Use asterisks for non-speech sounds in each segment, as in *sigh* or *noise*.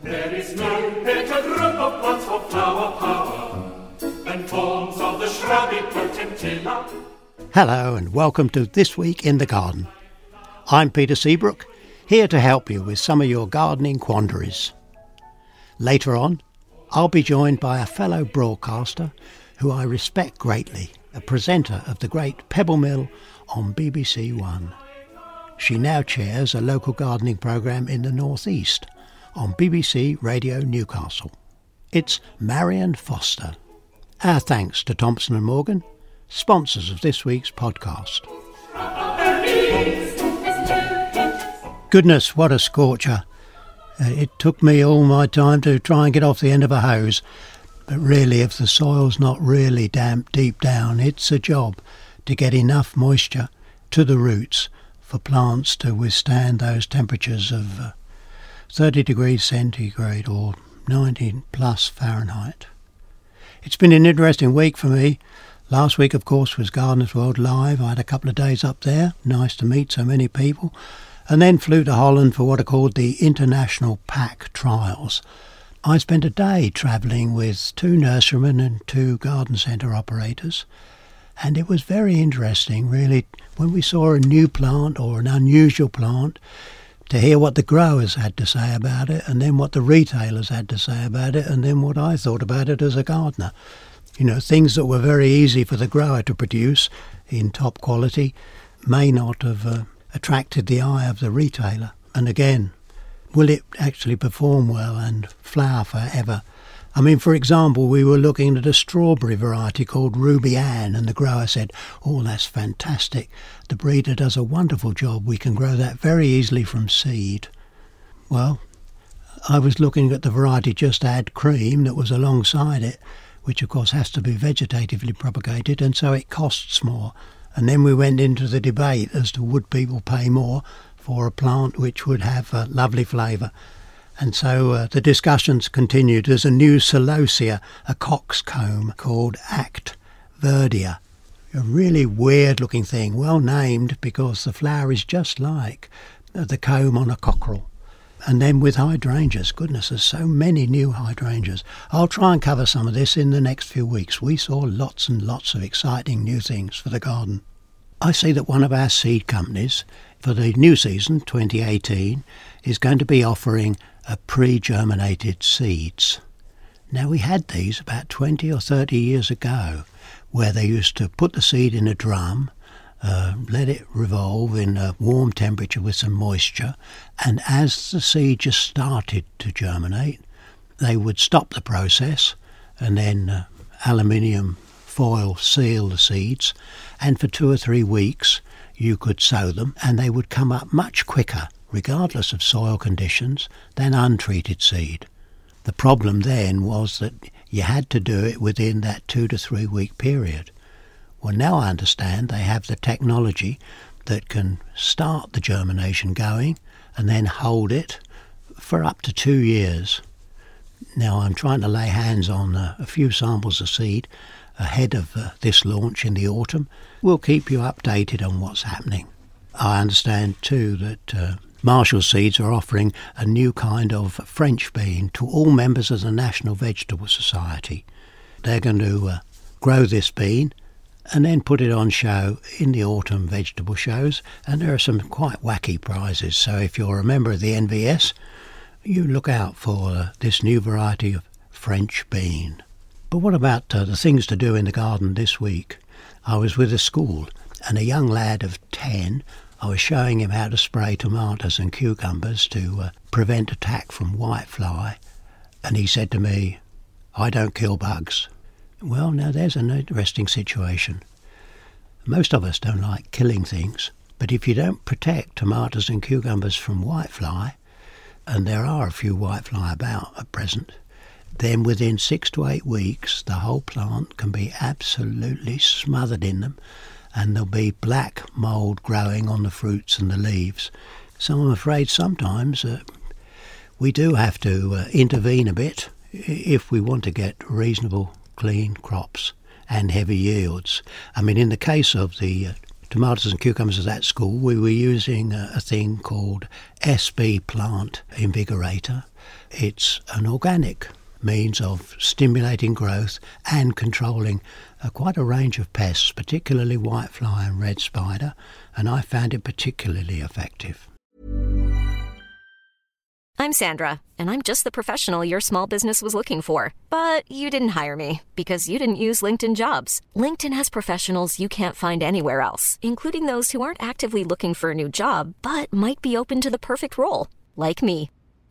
There is no better group of plants for flower power than forms of the shrubby potentilla. Hello and welcome to This Week in the Garden. I'm Peter Seabrook, here to help you with some of your gardening quandaries. Later on, I'll be joined by a fellow broadcaster who I respect greatly, a presenter of the great Pebble Mill on BBC One. She now chairs a local gardening programme in the North East on BBC Radio Newcastle. It's Marion Foster. Our thanks to Thompson and Morgan, sponsors of this week's podcast. Goodness, what a scorcher. Uh, it took me all my time to try and get off the end of a hose. But really, if the soil's not really damp deep down, it's a job to get enough moisture to the roots for plants to withstand those temperatures of uh, 30 degrees centigrade or 90 plus Fahrenheit. It's been an interesting week for me. Last week, of course, was Gardeners World Live. I had a couple of days up there. Nice to meet so many people. And then flew to Holland for what are called the International Pack Trials. I spent a day travelling with two nurserymen and two garden centre operators. And it was very interesting, really, when we saw a new plant or an unusual plant, to hear what the growers had to say about it, and then what the retailers had to say about it, and then what I thought about it as a gardener. You know, things that were very easy for the grower to produce in top quality may not have uh, attracted the eye of the retailer. And again, will it actually perform well and flower forever? I mean, for example, we were looking at a strawberry variety called Ruby Ann, and the grower said, Oh, that's fantastic. The breeder does a wonderful job. We can grow that very easily from seed. Well, I was looking at the variety Just Add Cream that was alongside it, which of course has to be vegetatively propagated, and so it costs more. And then we went into the debate as to would people pay more for a plant which would have a lovely flavour. And so uh, the discussions continued. There's a new celosia, a coxcomb called Act Verdea. A really weird looking thing, well named because the flower is just like the comb on a cockerel. And then with hydrangeas, goodness, there's so many new hydrangeas. I'll try and cover some of this in the next few weeks. We saw lots and lots of exciting new things for the garden. I see that one of our seed companies for the new season, 2018, is going to be offering pre-germinated seeds. Now we had these about 20 or 30 years ago where they used to put the seed in a drum, uh, let it revolve in a warm temperature with some moisture, and as the seed just started to germinate, they would stop the process and then uh, aluminium foil seal the seeds, and for two or three weeks you could sow them, and they would come up much quicker, regardless of soil conditions, than untreated seed. The problem then was that you had to do it within that two to three week period. Well, now I understand they have the technology that can start the germination going and then hold it for up to two years. Now I'm trying to lay hands on uh, a few samples of seed ahead of uh, this launch in the autumn. We'll keep you updated on what's happening. I understand too that uh, Marshall Seeds are offering a new kind of French bean to all members of the National Vegetable Society. They're going to uh, grow this bean and then put it on show in the autumn vegetable shows, and there are some quite wacky prizes. So if you're a member of the NVS, you look out for uh, this new variety of French bean. But what about uh, the things to do in the garden this week? I was with a school, and a young lad of 10, I was showing him how to spray tomatoes and cucumbers to uh, prevent attack from whitefly, and he said to me, I don't kill bugs. Well, now there's an interesting situation. Most of us don't like killing things, But if you don't protect tomatoes and cucumbers from whitefly, and there are a few whitefly about at present, then within six to eight weeks the whole plant can be absolutely smothered in them and there'll be black mould growing on the fruits and the leaves. So I'm afraid sometimes uh, we do have to uh, intervene a bit if we want to get reasonable, clean crops and heavy yields. I mean, in the case of the uh, tomatoes and cucumbers at school, we were using a, a thing called SB Plant Invigorator. It's an organic means of stimulating growth and controlling uh, quite a range of pests, particularly whitefly and red spider, and I found it particularly effective. I'm Sandra, and I'm just the professional your small business was looking for. But you didn't hire me because you didn't use LinkedIn jobs. LinkedIn has professionals you can't find anywhere else, including those who aren't actively looking for a new job but might be open to the perfect role, like me.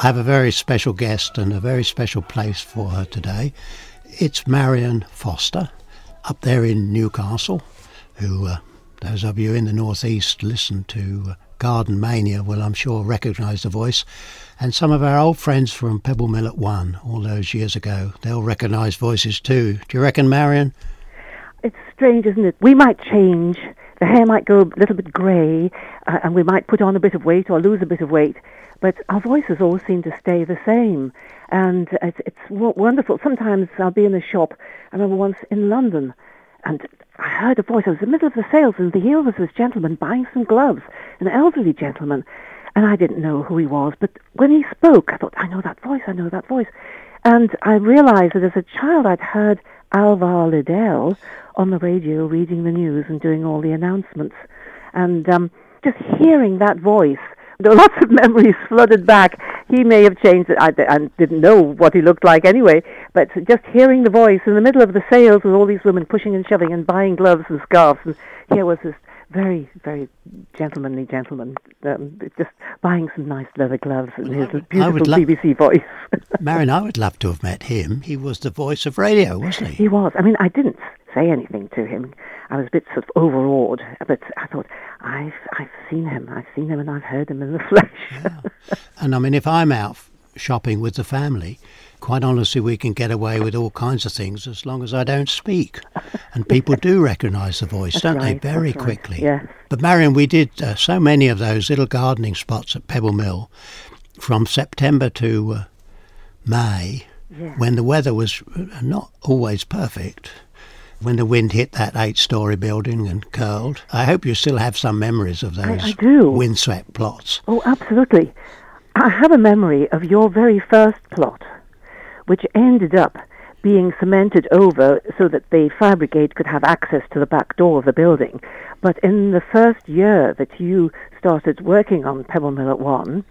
I have a very special guest and a very special place for her today. It's Marion Foster up there in Newcastle, who uh, those of you in the northeast listen to uh, Garden Mania will, I'm sure, recognise the voice. And some of our old friends from Pebble Mill at One all those years ago, they'll recognise voices too. Do you reckon, Marion? It's strange, isn't it? We might change. The hair might go a little bit grey, uh, and we might put on a bit of weight or lose a bit of weight, but our voices all seem to stay the same. And it's, it's wonderful. Sometimes I'll be in a shop. I remember once in London, and I heard a voice. I was in the middle of the sales, and the here was this gentleman buying some gloves, an elderly gentleman, and I didn't know who he was. But when he spoke, I thought, I know that voice. I know that voice. And I realized that as a child, I'd heard Alvar Liddell on the radio reading the news and doing all the announcements. And um, just hearing that voice, *laughs* lots of memories flooded back. He may have changed it. I, I didn't know what he looked like anyway, but just hearing the voice in the middle of the sales with all these women pushing and shoving and buying gloves and scarves, and here was this very, very gentlemanly gentleman um, just buying some nice leather gloves and his beautiful would love- BBC voice. *laughs* Marion, I would love to have met him. He was the voice of radio, wasn't he? He was. I mean, I didn't say anything to him. I was a bit sort of overawed, but I thought, I've I've seen him. I've seen him, and I've heard him in the *laughs* flesh. And I mean, if I'm out shopping with the family, quite honestly, we can get away with all kinds of things as long as I don't speak. And people do *laughs* recognise the voice, don't right, they, very that's right, quickly? yes. But Marion, we did uh, so many of those little gardening spots at Pebble Mill from September to uh, May when the weather was uh, not always perfect. When the wind hit that eight-story building and curled, I hope you still have some memories of those I do. windswept plots. oh, absolutely. I have a memory of your very first plot, which ended up being cemented over so that the fire brigade could have access to the back door of the building. But in the first year that you started working on Pebble Mill at One,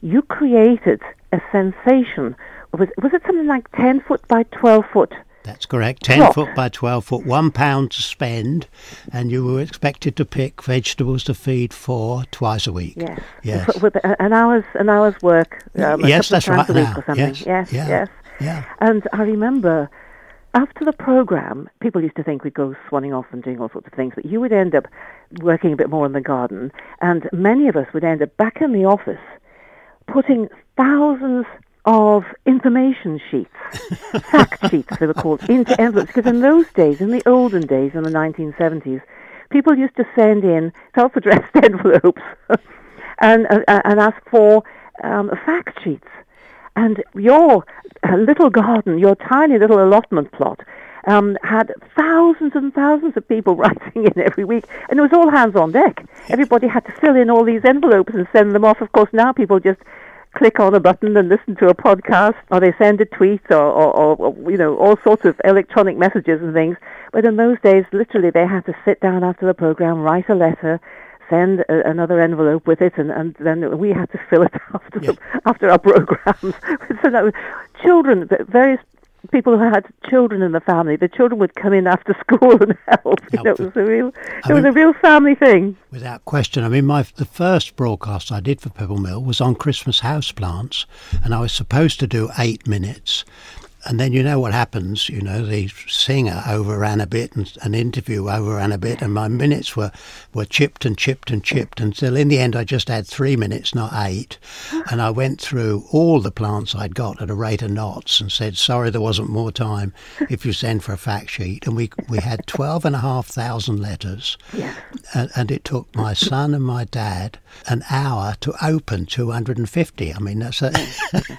you created a sensation. Was, was it something like 10 foot by 12 foot? That's correct. 10 Plot. foot by 12 foot, one pound to spend, and you were expected to pick vegetables to feed for twice a week. Yes. Yes. With- an hour's an hour's work. Um, a yes, that's right now. or something. Yes. Yes. yeah. Yes. Yeah. And I remember after the program, people used to think we'd go swanning off and doing all sorts of things, but you would end up working a bit more in the garden, and many of us would end up back in the office putting thousands of information sheets, *laughs* fact sheets they were called, into envelopes. Because in those days, in the olden days, in the 1970s, people used to send in self-addressed *laughs* envelopes and, uh, and ask for um, fact sheets. And your uh, little garden, your tiny little allotment plot, um, had thousands and thousands of people *laughs* writing in every week, and it was all hands on deck. Everybody had to fill in all these envelopes and send them off. Of course, now people just click on a button and listen to a podcast, or they send a tweet, or, or, or, you know all sorts of electronic messages and things. But in those days, literally, they had to sit down after the program, write a letter, send a, another envelope with it, and, and then we had to fill it *laughs* after the, after our programs. *laughs* so that was, children, the various people who had children in the family, the children would come in after *laughs* school and help. You know, it was a real, I it was mean- a real family thing. Without question. I mean, my the first broadcast I did for Pebble Mill was on Christmas houseplants, and I was supposed to do eight minutes. And then you know what happens. You know, the singer overran a bit, and an interview overran a bit, and my minutes were, were chipped and chipped and chipped until in the end I just had three minutes, not eight. And I went through all the plants I'd got at a rate of knots and said, sorry, there wasn't more time *laughs* if you send for a fact sheet. And we, we had 12,500 letters and, and it took my son and my dad an hour to open 250. I mean, that's a. *laughs*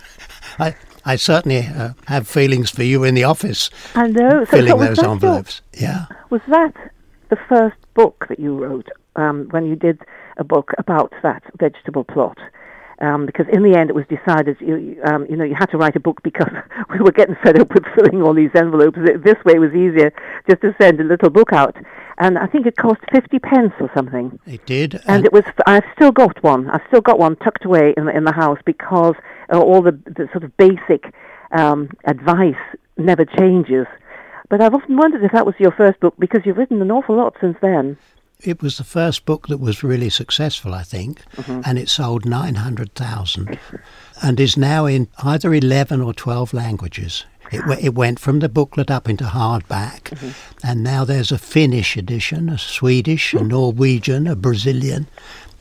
*laughs* I, I certainly uh, have feelings for you in the office I know. Filling so was those that your- envelopes. Yeah. Was that the first book that you wrote um, when you did a book about that vegetable plot? Um, because in the end, it was decided you, um, you know you had to write a book because *laughs* we were getting fed up with filling all these envelopes. This way, it was easier just to send a little book out, and I think it cost fifty pence or something. It did. And it was. I've still got one. I've still got one tucked away in the, in the house because uh, all the, the sort of basic um, advice never changes. But I've often wondered if that was your first book because you've written an awful lot since then. it was the first book that was really successful, I think, Mm-hmm. and it sold 900,000 and is now in either 11 or 12 languages. It, w- it went from the booklet up into hardback, Mm-hmm. and now there's a Finnish edition, a Swedish, a Norwegian, a Brazilian.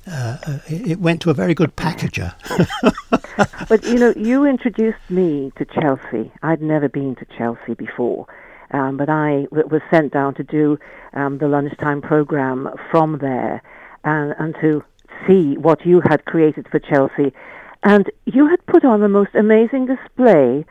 Uh, uh, it it went to a very good packager. *laughs* But you know, you introduced me to Chelsea. I'd never been to Chelsea before, um, but I w- was sent down to do um, the lunchtime program from there, and, and to see what you had created for Chelsea. And you had put on the most amazing display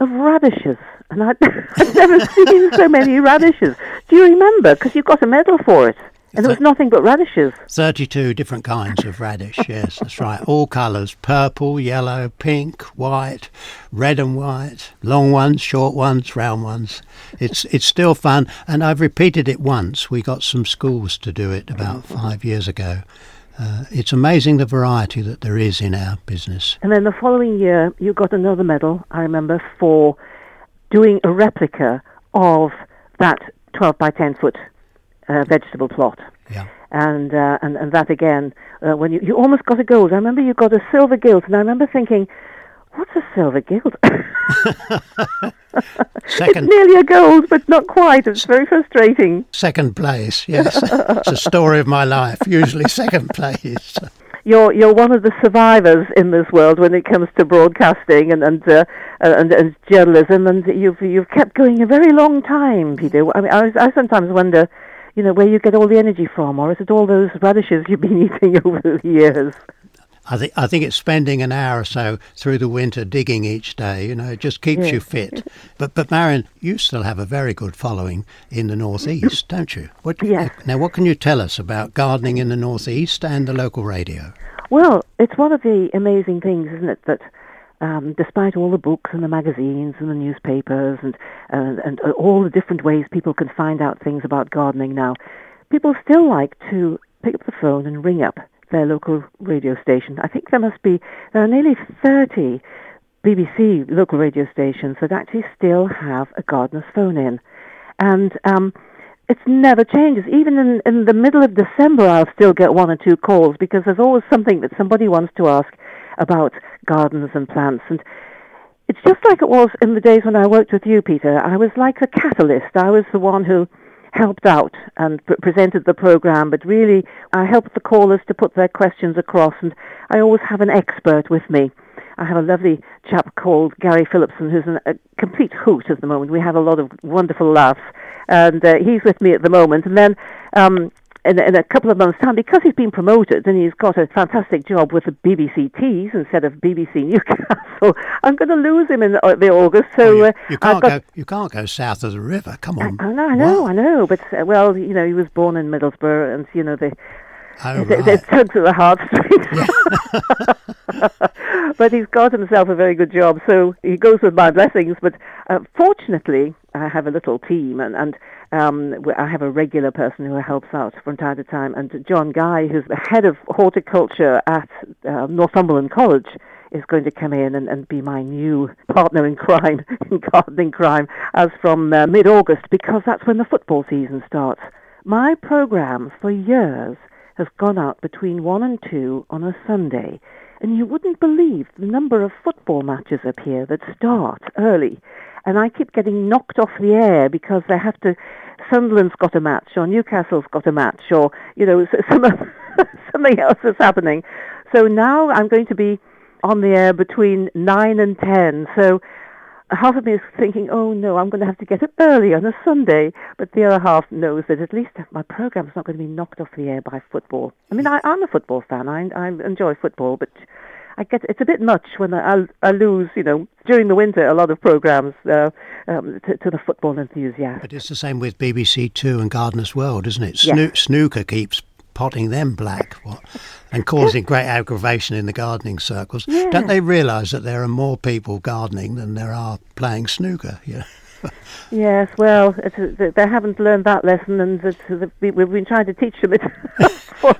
of radishes, and I'd, *laughs* I'd never seen so many radishes. Do you remember? Because you got a medal for it, and it was nothing but radishes. 32 different kinds of radish, yes, that's right. All colours purple, yellow, pink, white, red and white, long ones, short ones, round ones. It's, it's still fun, and I've repeated it once. We got some schools to do it about five years ago. Uh, it's amazing the variety that there is in our business. And then the following year, you got another medal, I remember, for doing a replica of that 12 by 10 foot uh, vegetable plot. Yeah. And, uh, and and that again, uh, when you, you almost got a gold. I remember you got a silver gilt, and I remember thinking, what's a silver gilt? *laughs* *laughs* Second, it's nearly a gold, but not quite. It's very frustrating. second place, *laughs* yes. it's a story of my life, usually second place. you're you're one of the survivors in this world when it comes to broadcasting and and uh, and, and journalism, and you've you've kept going a very long time, Peter. I mean, I, I sometimes wonder, you know, where you get all the energy from, or is it all those radishes you've been eating over the years? I think I think it's spending an hour or so through the winter digging each day. You know, it just keeps you fit. *laughs* But but Marion, you still have a very good following in the northeast, *laughs* don't you? What, Yes. Now, what can you tell us about gardening in the northeast and the local radio? Well, it's one of the amazing things, isn't it, that um, despite all the books and the magazines and the newspapers and, and and all the different ways people can find out things about gardening now, people still like to pick up the phone and ring up their local radio station. I think there must be there are nearly thirty BBC local radio stations that actually still have a gardener's phone in, and um, it never changes. Even in, in the middle of December, I'll still get one or two calls because there's always something that somebody wants to ask about gardens and plants. And it's just like it was in the days when I worked with you, Peter. I was like the catalyst. I was the one who helped out and pre- presented the program, but really I helped the callers to put their questions across. And I always have an expert with me. I have a lovely chap called Gary Phillipson, who's an, a complete hoot at the moment. We have a lot of wonderful laughs, and uh, he's with me at the moment. And then um, in, in a couple of months' time, because he's been promoted and he's got a fantastic job with the BBC Tees instead of BBC Newcastle, *laughs* I'm going to lose him in the, uh, the August. So you, uh, you can't got, go. You can't go south of the river. Come on. I know, I know? I know. But uh, well, you know, he was born in Middlesbrough, and you know the Oh, it, right. it *laughs* tugs at the heartstrings. *laughs* but he's got himself a very good job, so he goes with my blessings. But uh, fortunately, I have a little team, and, and um, I have a regular person who helps out from time to time. And John Guy, who's the head of horticulture at uh, Northumberland College, is going to come in and, and be my new partner in crime, *laughs* in gardening crime, as from uh, mid-August, because that's when the football season starts. My program for years has gone out between 1 and 2 on a Sunday, and you wouldn't believe the number of football matches up here that start early. And I keep getting knocked off the air because they have to. Sunderland's got a match, or Newcastle's got a match, or you know, *laughs* some something else is happening. So now I'm going to be on the air between nine and ten. So half of me is thinking, oh no, I'm going to have to get up early on a Sunday. But the other half knows that at least my program's not going to be knocked off the air by football. I mean, I, I'm a football fan. I, I enjoy football, but I get it's a bit much when I, I lose, you know, during the winter a lot of programs uh, um, to, to the football enthusiast. But it's the same with BBC Two and Gardener's World, isn't it? Yes. Snooker keeps potting them black what, and causing great aggravation in the gardening circles. Don't they realise that there are more people gardening than there are playing snooker? Yeah. *laughs* Yes, well, it's, they haven't learned that lesson, and we've been trying to teach them it *laughs* for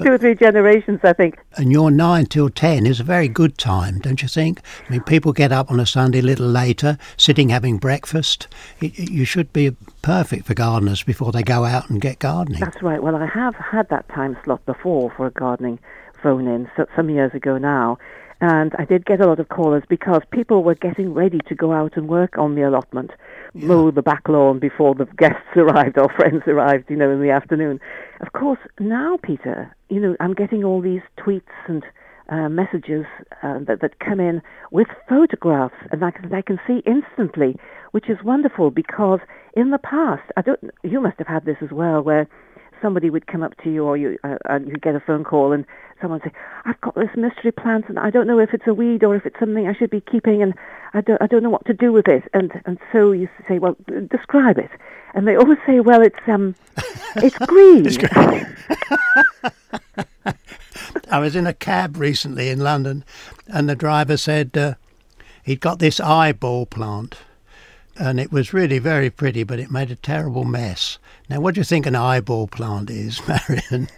two or three generations, I think. And your nine till ten is a very good time, don't you think? I mean, people get up on a Sunday a little later, sitting having breakfast. It, it- you should be perfect for gardeners before they go out and get gardening. That's right. Well, I have had that time slot before for a gardening phone in so, some years ago now. And I did get a lot of callers because people were getting ready to go out and work on the allotment, mow the back lawn before the guests *laughs* arrived or friends arrived, you know, in the afternoon. Of course, now, Peter, you know, I'm getting all these tweets and uh, messages uh, that, that come in with photographs, and I can, I can see instantly, which is wonderful because in the past, I don't, you must have had this as well, where somebody would come up to you or you uh, and you get a phone call and someone would say, "I've got this mystery plant and I don't know if it's a weed or if it's something I should be keeping and I don't I don't know what to do with it." And and so you say, "Well, describe it." And they always say, "Well, it's um *laughs* it's green." *laughs* I was in a cab recently in London, and the driver said uh, he'd got this eyeball plant, and it was really very pretty, but it made a terrible mess. Now, what do you think an eyeball plant is, *laughs* Marion?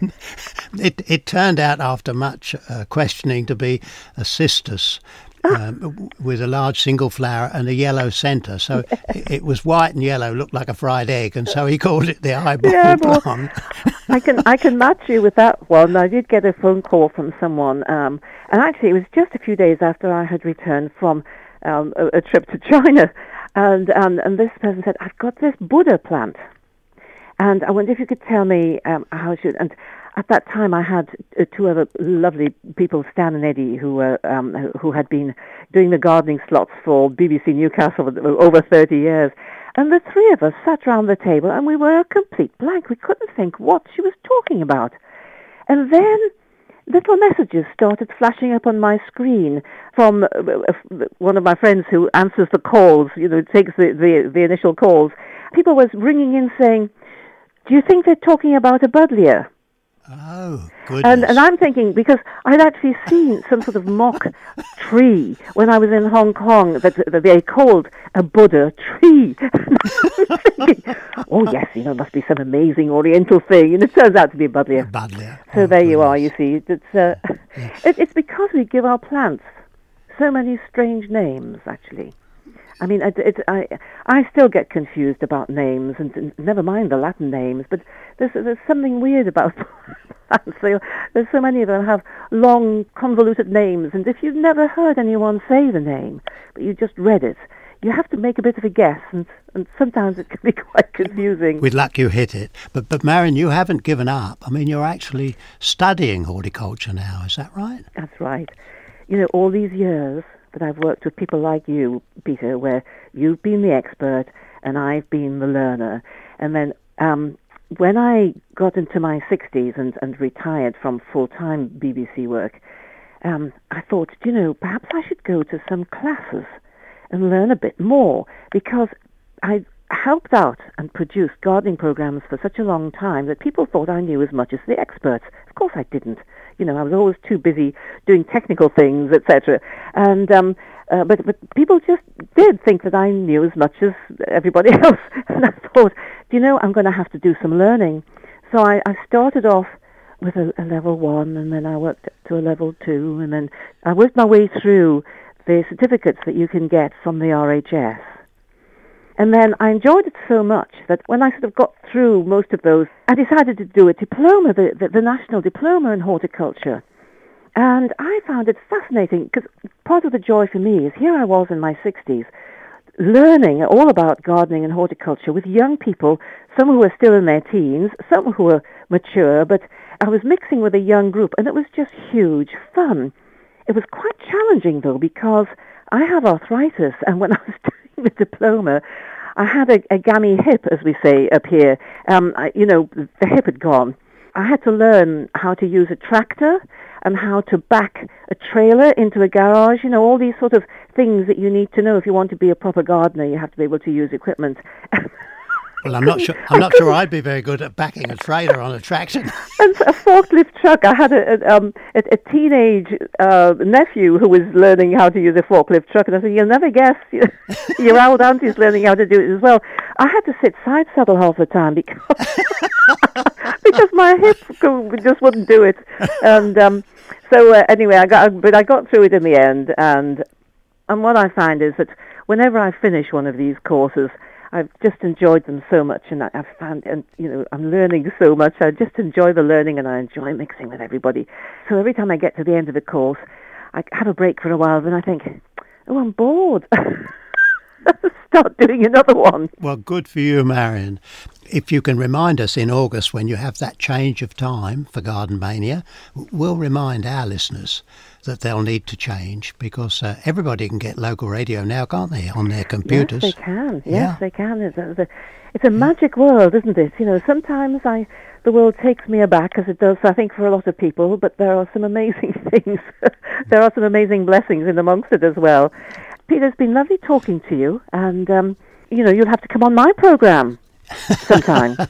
it it turned out after much uh, questioning to be a cistus. Um, with a large single flower and a yellow centre, so *laughs* it, it was white and yellow, looked like a fried egg, and so he called it the *laughs* eyeball Yeah, well, plant. I can I can match you with that one. I did get a phone call from someone, um, and actually it was just a few days after I had returned from um, a, a trip to China, and um, and this person said, "I've got this Buddha plant, and I wonder if you could tell me um, how should." And at that time, I had uh, two other lovely people, Stan and Eddie, who were um, who- had been doing the gardening slots for BBC Newcastle for over 30 years. And the three of us sat round the table, and we were a complete blank. We couldn't think what she was talking about. And then little messages started flashing up on my screen from uh, uh, one of my friends who answers the calls, you know, takes the, the, the initial calls. People was ringing in saying, do you think they're talking about a buddleia? Oh, goodness. And, and I'm thinking, because I'd actually seen some sort of mock *laughs* tree when I was in Hong Kong that, that they called a Buddha tree. Thinking, *laughs* oh, yes, you know, it must be some amazing oriental thing. And it turns out to be a. Buddleia. So Oh, there you are, you see. It's, uh, it, it's because we give our plants so many strange names, actually. I mean, it, it, I, I still get confused about names, and, and never mind the Latin names, but there's, there's something weird about *laughs* plants. So there's so many of them have long, convoluted names, and if you've never heard anyone say the name, but you just read it, you have to make a bit of a guess, and, and sometimes it can be *laughs* quite confusing. With luck, you hit it. But, but Marion, you haven't given up. I mean, you're actually studying horticulture now. Is that right? That's right. You know, all these years that I've worked with people like you, Peter, where you've been the expert and I've been the learner, and then um, when I got into my 60s and, and retired from full-time BBC work, um, I thought, you know, perhaps I should go to some classes and learn a bit more because I helped out and produced gardening programs for such a long time that people thought I knew as much as the experts. Of course, I didn't. You know, I was always too busy doing technical things, etc. And um, uh, but but people just did think that I knew as much as everybody *laughs* else. and I thought, do you know, I'm going to have to do some learning. So I, I started off with a, a level one, and then I worked to a level two, and then I worked my way through the certificates that you can get from the RHS. And then I enjoyed it so much that when I sort of got through most of those, I decided to do a diploma, the, the, the national diploma in horticulture. And I found it fascinating because part of the joy for me is here I was in my 60s, learning all about gardening and horticulture with young people, some who were still in their teens, some who were mature, but I was mixing with a young group and it was just huge fun. It was quite challenging though because I have arthritis and when I was *laughs* *laughs* the diploma, I had a, a gammy hip, as we say up here. Um, I, you know, the hip had gone. I had to learn how to use a tractor and how to back a trailer into a garage. You know, all these sort of things that you need to know if you want to be a proper gardener. You have to be able to use equipment. *laughs* Well, I'm not sure. I'm not sure I'd be very good at backing a trailer on a tractor. *laughs* and a forklift truck. I had a a, um, a, a teenage uh, nephew who was learning how to use a forklift truck, and I said, "You'll never guess. *laughs* Your old auntie's learning how to do it as well." I had to sit side saddle half the time because *laughs* because my hip just wouldn't do it, and um, so uh, anyway, I got but I got through it in the end, and and what I find is that whenever I finish one of these courses. I've just enjoyed them so much, and I've found, and you know, I'm learning so much. I just enjoy the learning, and I enjoy mixing with everybody. So every time I get to the end of the course, I have a break for a while, then I think, oh, I'm bored. *laughs* Start doing another one. Well, good for you, Marion. If you can remind us in August when you have that change of time for Garden Mania, we'll remind our listeners that they'll need to change because uh, everybody can get local radio now, can't they, on their computers? Yes, they can. Yes, yeah. they can. It's a, it's a magic world, isn't it? You know, sometimes I the world takes me aback as it does, I think, for a lot of people. But there are some amazing *laughs* things. there are some amazing blessings in amongst it as well. Peter, it's been lovely talking to you, and um, you know, you'll have to come on my program sometime. *laughs*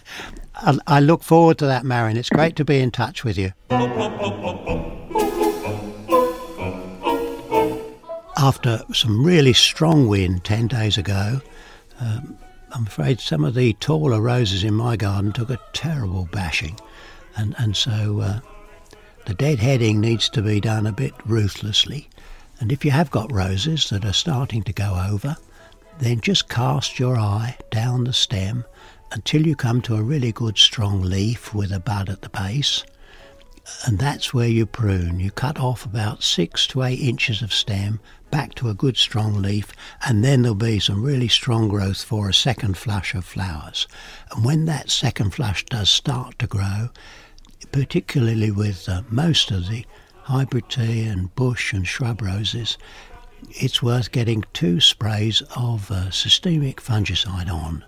I look forward to that, Marion. It's great to be in touch with you. After some really strong wind 10 days ago, um, I'm afraid some of the taller roses in my garden took a terrible bashing. And, and so uh, the deadheading needs to be done a bit ruthlessly. And if you have got roses that are starting to go over, then just cast your eye down the stem until you come to a really good strong leaf with a bud at the base. And that's where you prune. You cut off about six to eight inches of stem back to a good strong leaf, and then there'll be some really strong growth for a second flush of flowers. And when that second flush does start to grow, particularly with uh, most of the hybrid tea and bush and shrub roses, it's worth getting two sprays of uh, systemic fungicide on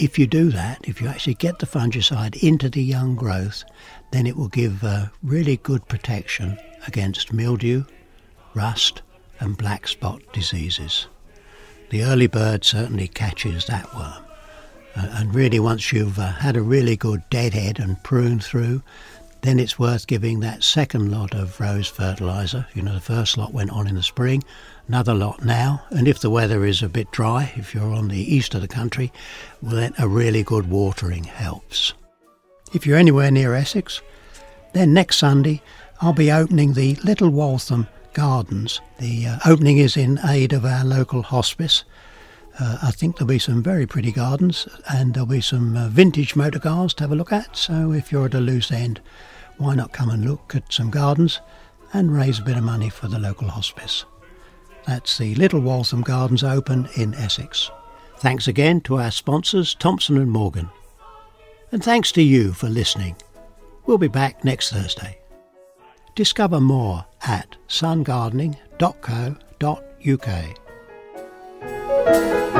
if you do that, if you actually get the fungicide into the young growth, then it will give uh, really good protection against mildew, rust, and black spot diseases. The early bird certainly catches that worm. Uh, and really, once you've uh, had a really good deadhead and prune through, then it's worth giving that second lot of rose fertiliser. You know, the first lot went on in the spring, another lot now. And if the weather is a bit dry, if you're on the east of the country, well, then a really good watering helps. If you're anywhere near Essex, then next Sunday I'll be opening the Little Waltham Gardens. The uh, opening is in aid of our local hospice. Uh, I think there'll be some very pretty gardens and there'll be some uh, vintage motor cars to have a look at. So if you're at a loose end, why not come and look at some gardens and raise a bit of money for the local hospice? That's the Little Waltham Gardens Open in Essex. Thanks again to our sponsors, Thompson and Morgan. And thanks to you for listening. We'll be back next Thursday. Discover more at sungardening.co.uk.